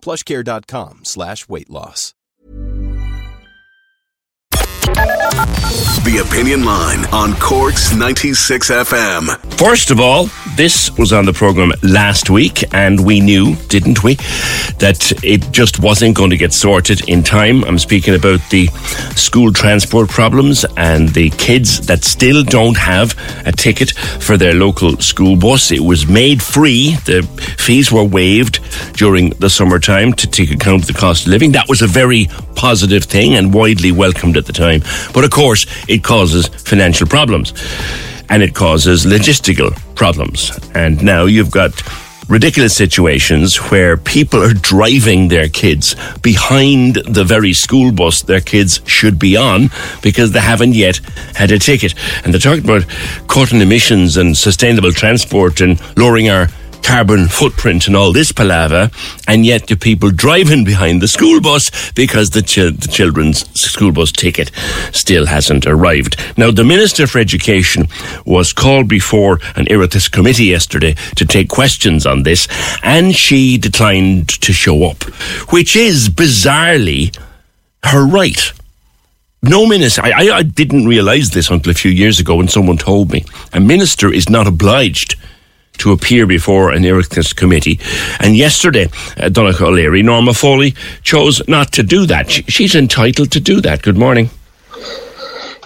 plushcare.com slash weight loss. The Opinion Line on Cork's 96 FM. First of all, this was on the programme last week, and we knew, didn't we, that it just wasn't going to get sorted in time. I'm speaking about the school transport problems and the kids that still don't have a ticket for their local school bus. It was made free, the fees were waived during the summertime to take account of the cost of living. That was a very positive thing and widely welcomed at the time. But of course, it causes financial problems and it causes logistical problems. And now you've got ridiculous situations where people are driving their kids behind the very school bus their kids should be on because they haven't yet had a ticket. And they're talking about cutting emissions and sustainable transport and lowering our carbon footprint and all this palaver, and yet the people driving behind the school bus because the, ch- the children's school bus ticket still hasn't arrived. Now, the Minister for Education was called before an Oireachtas committee yesterday to take questions on this, and she declined to show up, which is bizarrely her right. No minister, I, I didn't realise this until a few years ago when someone told me. A minister is not obliged to appear before an Oireachtas committee. And yesterday, uh, O'Leary, Norma Foley, chose not to do that. She, she's entitled to do that. Good morning.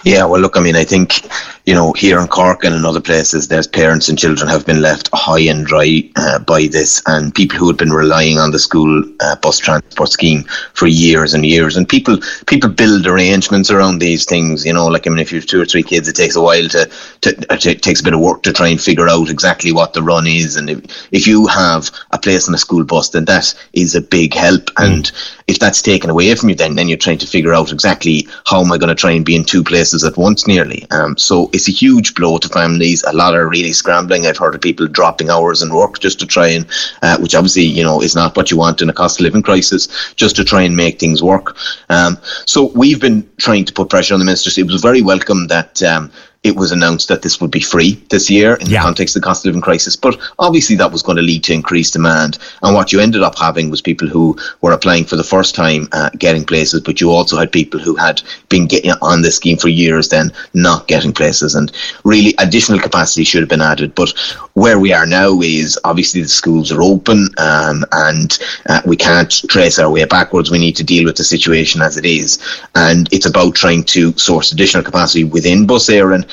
Yeah, well, look, I mean, I think you know, here in Cork and in other places, there's parents and children have been left high and dry uh, by this, and people who had been relying on the school uh, bus transport scheme for years and years. And people people build arrangements around these things. You know, like I mean, if you have two or three kids, it takes a while to, to it takes a bit of work to try and figure out exactly what the run is. And if, if you have a place on a school bus, then that is a big help. Mm. And if that's taken away from you, then then you're trying to figure out exactly how am I going to try and be in two places at once, nearly. Um, so it's a huge blow to families. A lot are really scrambling. I've heard of people dropping hours in work just to try and, uh, which obviously you know is not what you want in a cost of living crisis, just to try and make things work. Um, so we've been trying to put pressure on the ministers. It was very welcome that. Um, it was announced that this would be free this year in yeah. the context of the cost of living crisis. But obviously, that was going to lead to increased demand. And what you ended up having was people who were applying for the first time uh, getting places, but you also had people who had been getting on this scheme for years, then not getting places. And really, additional capacity should have been added. But where we are now is obviously the schools are open um, and uh, we can't trace our way backwards. We need to deal with the situation as it is. And it's about trying to source additional capacity within Bus Éireann and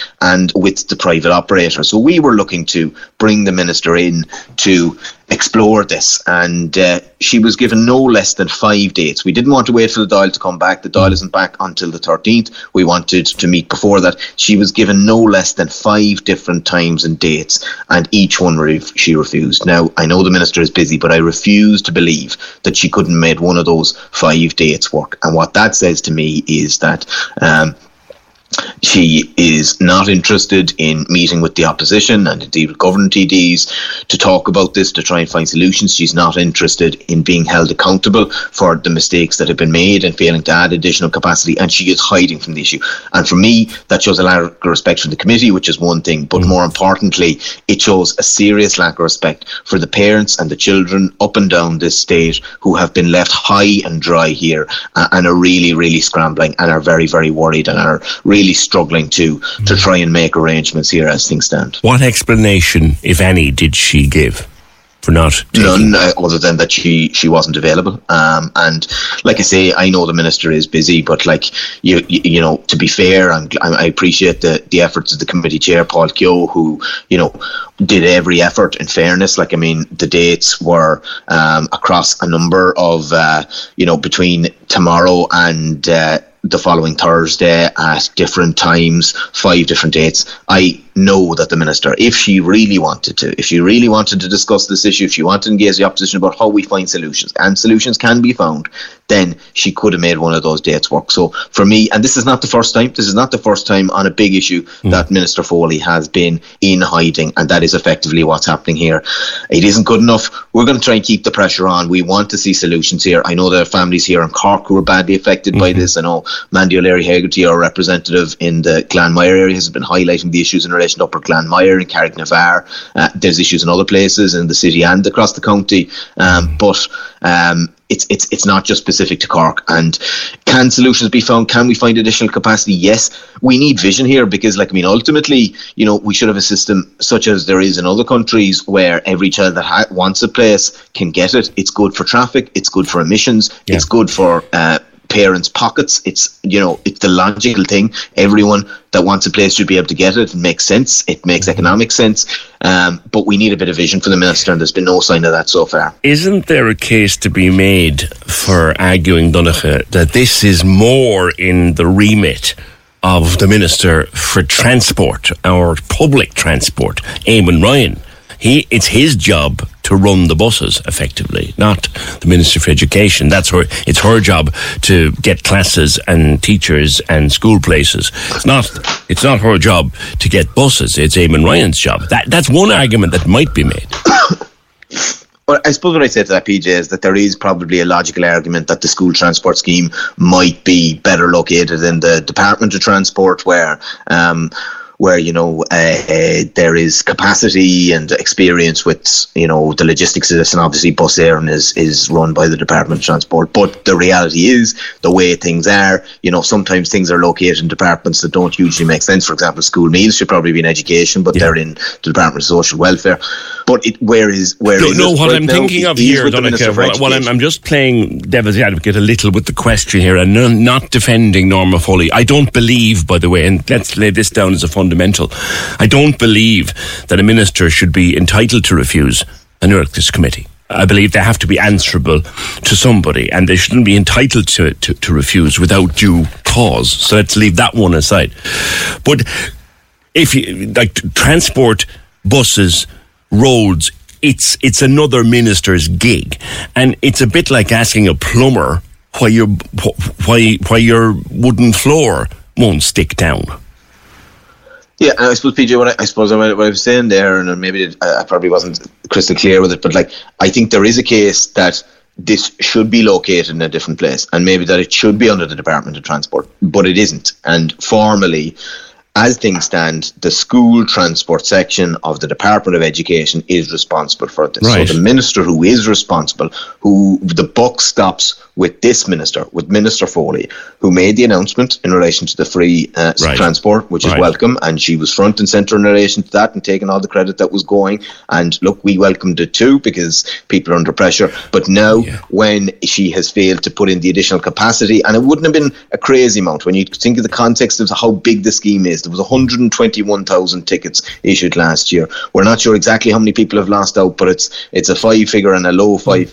with the private operator. So we were looking to bring the minister in to explore this, and uh, she was given no less than five dates. We didn't want to wait for the Dáil to come back. The Dáil isn't back until the 13th. We wanted to meet before that. She was given no less than five different times and dates, and each one ref- she refused. Now, I know the minister is busy, but I refuse to believe that she couldn't made one of those five dates work. And what that says to me is that um, she is not interested in meeting with the opposition and indeed with government TDs to talk about this, to try and find solutions. She's not interested in being held accountable for the mistakes that have been made and failing to add additional capacity, and she is hiding from the issue. And for me, that shows a lack of respect for the committee, which is one thing, but mm. more importantly, it shows a serious lack of respect for the parents and the children up and down this state who have been left high and dry here uh, and are really, really scrambling and are very, very worried and are really really struggling to to try and make arrangements here as things stand. What explanation, if any, did she give? for not none uh, other than that she she wasn't available. Um, and like I say, I know the minister is busy, but like you you, you know, to be fair, and I appreciate the the efforts of the committee chair Paul Kehoe, who you know did every effort. In fairness, like I mean, the dates were um, across a number of uh, you know between tomorrow and. Uh, the following Thursday at different times, five different dates. I know that the minister, if she really wanted to, if she really wanted to discuss this issue, if she wanted to engage the opposition about how we find solutions, and solutions can be found, then she could have made one of those dates work. So for me, and this is not the first time, this is not the first time on a big issue mm. that Minister Foley has been in hiding, and that is effectively what's happening here. It isn't good enough. We're going to try and keep the pressure on. We want to see solutions here. I know there are families here in Cork who are badly affected mm-hmm. by this. I know Mandy O'Leary Hegarty, our representative in the Glanmire area, has been highlighting the issues in relation to Upper Glanmire and Carrignavar. Uh, there's issues in other places in the city and across the county. Um, but um, it's it's it's not just specific to Cork. And can solutions be found? Can we find additional capacity? Yes, we need vision here because, like I mean, ultimately, you know, we should have a system such as there is in other countries where every child that ha- wants a place can get it. It's good for traffic. It's good for emissions. Yeah. It's good for uh, parents' pockets. It's you know it's the logical thing. Everyone that wants a place should be able to get it. It makes sense. It makes mm-hmm. economic sense. Um, but we need a bit of vision from the minister, and there's been no sign of that so far. Isn't there a case to be made for arguing Donnacha that this is more in the remit? Of the Minister for Transport or Public Transport, Eamon Ryan, he it's his job to run the buses effectively, not the Minister for Education. That's her. It's her job to get classes and teachers and school places. It's not. It's not her job to get buses. It's Eamon Ryan's job. That that's one argument that might be made. Well, I suppose what I say to that, PJ, is that there is probably a logical argument that the school transport scheme might be better located in the Department of Transport, where um, where you know uh, uh, there is capacity and experience with you know the logistics of this, and obviously bus Éireann is is run by the Department of Transport. But the reality is the way things are. You know, sometimes things are located in departments that don't usually make sense. For example, school meals should probably be in education, but yeah. they're in the Department of Social Welfare. But it, where is where no, no what right I'm thinking of here, Donncha, well, well I'm, I'm, just playing devil's advocate a little with the question here, and not defending Norma Foley. I don't believe, by the way, and let's lay this down as a fund fundamental. I don't believe that a minister should be entitled to refuse an Oireachtas committee. I believe they have to be answerable to somebody and they shouldn't be entitled to, to, to refuse without due cause. So let's leave that one aside. But if you like transport, buses, roads, it's it's another minister's gig, and it's a bit like asking a plumber why your why why your wooden floor won't stick down. Yeah, I suppose PJ, what I, I suppose what I, was saying there, and maybe I probably wasn't crystal clear with it, but like I think there is a case that this should be located in a different place, and maybe that it should be under the Department of Transport, but it isn't. And formally, as things stand, the school transport section of the Department of Education is responsible for this. Right. So the minister who is responsible, who the buck stops with this minister, with Minister Foley, who made the announcement in relation to the free uh, right. transport, which is right. welcome, and she was front and centre in relation to that and taking all the credit that was going. And look, we welcomed it too because people are under pressure. But now, yeah. when she has failed to put in the additional capacity, and it wouldn't have been a crazy amount when you think of the context of how big the scheme is. There was 121,000 tickets issued last year. We're not sure exactly how many people have lost out, but it's it's a five figure and a low five.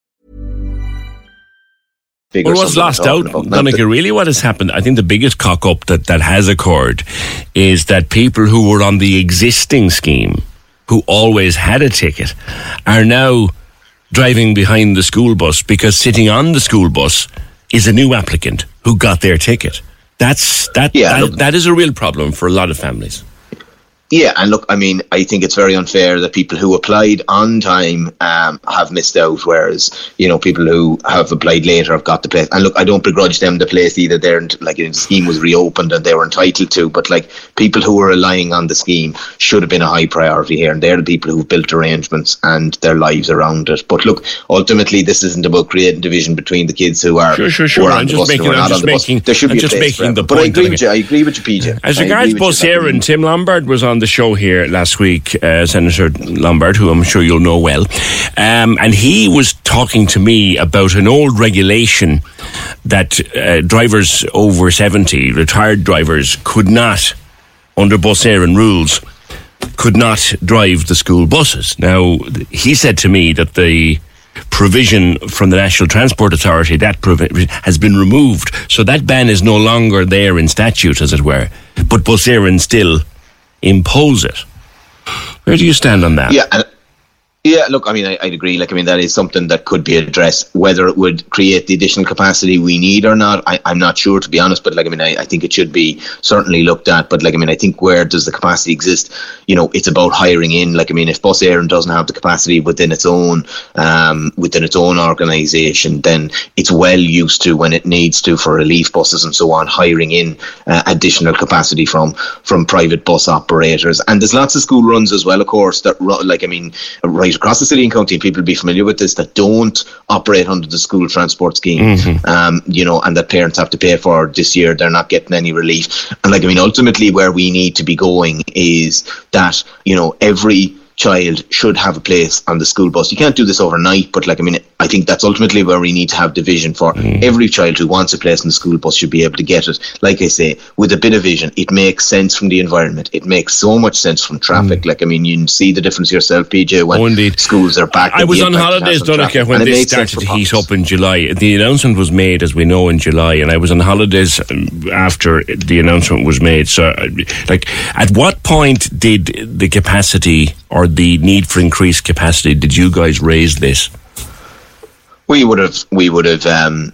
Well, was lost out, Donncha, really what has happened, I think the biggest cock up that, that has occurred is that people who were on the existing scheme, who always had a ticket, are now driving behind the school bus because sitting on the school bus is a new applicant who got their ticket. That's that, Yeah, that, that is a real problem for a lot of families. Yeah, and look, I mean, I think it's very unfair that people who applied on time um, have missed out, whereas you know people who have applied later have got the place. And look, I don't begrudge them the place either. They're like the scheme was reopened and they were entitled to, but like people who were relying on the scheme should have been a high priority here, and they're the people who've built arrangements and their lives around it. But look, ultimately, this isn't about creating division between the kids who are Sure, sure, sure. I'm just bus making- I'm just on the making- There should I'm be just making the everyone. But I point agree with you. I agree with you, PJ. As I regards you that Bus Éireann Tim Lombard was on the show here last week, uh, Senator Lombard, who I'm sure you'll know well, um, and he was talking to me about an old regulation that uh, drivers over 70, retired drivers, could not, under Bus Éireann rules, could not drive the school buses. Now, he said to me that the provision from the National Transport Authority that provi- has been removed, so that ban is no longer there in statute, as it were. But Bus Éireann still impose it. Where do you stand on that? Yeah, yeah, look, I mean, I, I'd agree. Like, I mean, that is something that could be addressed. Whether it would create the additional capacity we need or not, I, I'm not sure, to be honest. But, like, I mean, I, I think it should be certainly looked at. But, like, I mean, I think where does the capacity exist? You know, it's about hiring in. Like, I mean, if Bus Éireann doesn't have the capacity within its own, um, within its own organisation, then it's well used to when it needs to for relief buses and so on, hiring in uh, additional capacity from from private bus operators. And there's lots of school runs as well, of course, that like I mean, right across the city and county, and people will be familiar with this that don't operate under the school transport scheme. Um, you know, and that parents have to pay for this year. They're not getting any relief. And like I mean, ultimately, where we need to be going is that you know every child should have a place on the school bus. You can't do this overnight, but like I mean, I think that's ultimately where we need to have the vision for every child who wants a place in the school bus should be able to get it. Like I say, with a bit of vision, it makes sense from the environment. It makes so much sense from traffic. Like I mean, you can see the difference yourself, PJ, when Oh, indeed. schools are back. I was on holidays, Donncha, when this started to heat up in July. The announcement was made, as we know, in July, and I was on holidays um, after the announcement was made. So, uh, like, at what point did the capacity or the need for increased capacity did you guys raise this? we would have we would have um,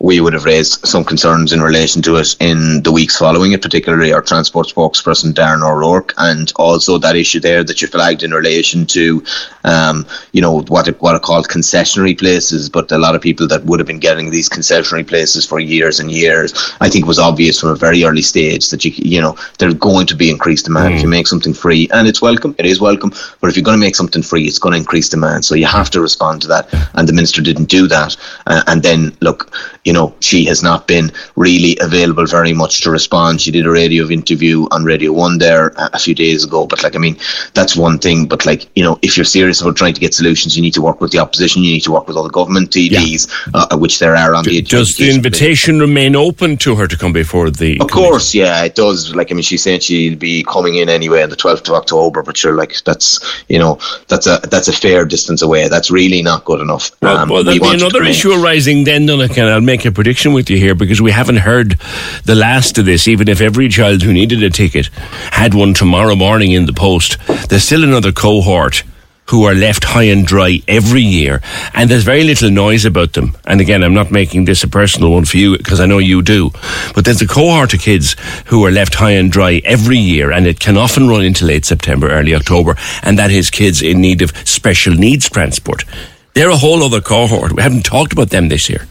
we would have raised some concerns in relation to it in the weeks following it, particularly our transport spokesperson Darren O'Rourke, and also that issue there that you flagged in relation to, um, you know, what it, what are called concessionary places. But a lot of people that would have been getting these concessionary places for years and years, I think, it was obvious from a very early stage that you you know there's going to be increased demand if you make something free, and it's welcome. It is welcome, but if you're going to make something free, it's going to increase demand. So you have to respond to that, and the minister didn't do that. Uh, and then look, you know, she has not been really available very much to respond. She did a radio interview on Radio One there a, few days ago, but like I mean, that's one thing. But like you know, if you're serious about trying to get solutions, you need to work with the opposition. You need to work with all the government TDs, uh, which there are on the agenda. Does the invitation remain open to her to come before the? of course, yeah, it does. Like, I mean, she's saying she'll be coming in anyway on the 12th of October, but sure, like, that's, you know, that's a that's a fair distance away. That's really not good enough. Well, Um, well we there'll be another issue arising then, Donncha, and I'll make a prediction with you here because we haven't heard the last of this. Even if every child who needed a ticket had one tomorrow morning in the post, there's still another cohort who are left high and dry every year, and there's very little noise about them. And again, I'm not making this a personal one for you because I know you do, but there's a cohort of kids who are left high and dry every year, and it can often run into late September, early October, and that is kids in need of special needs transport. They're a whole other cohort. We haven't talked about them this year.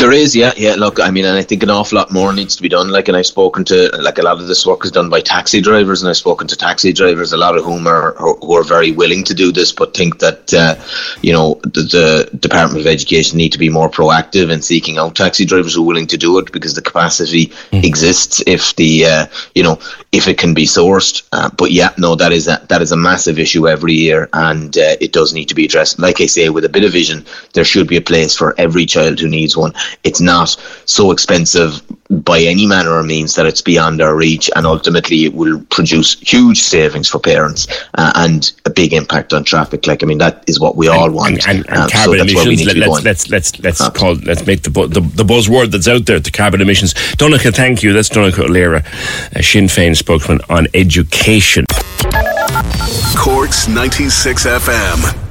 There is, yeah, yeah. Look, I mean, and I think an awful lot more needs to be done. Like, and I've spoken to, like, a lot of this work is done by taxi drivers, and I've spoken to taxi drivers, a lot of whom are who are very willing to do this, but think that, uh, you know, the, the, Department of Education need to be more proactive in seeking out taxi drivers who are willing to do it because the capacity mm. exists if the, uh, you know, if it can be sourced. Uh, but yeah, no, that is a, that is a massive issue every year, and uh, it does need to be addressed. Like I say, with a bit of vision, there should be a place for every child who needs one it's not so expensive by any manner or means that it's beyond our reach, and ultimately it will produce huge savings for parents uh, and a big impact on traffic. Like I mean, that is what we and, all want. And, and, and uh, carbon so emissions. Let, us let's let's let's call let's make the, the the buzzword that's out there. The carbon emissions. Donncha, thank you. That's Donncha O'Leary, a Sinn Féin spokesman on education. Corks ninety six FM.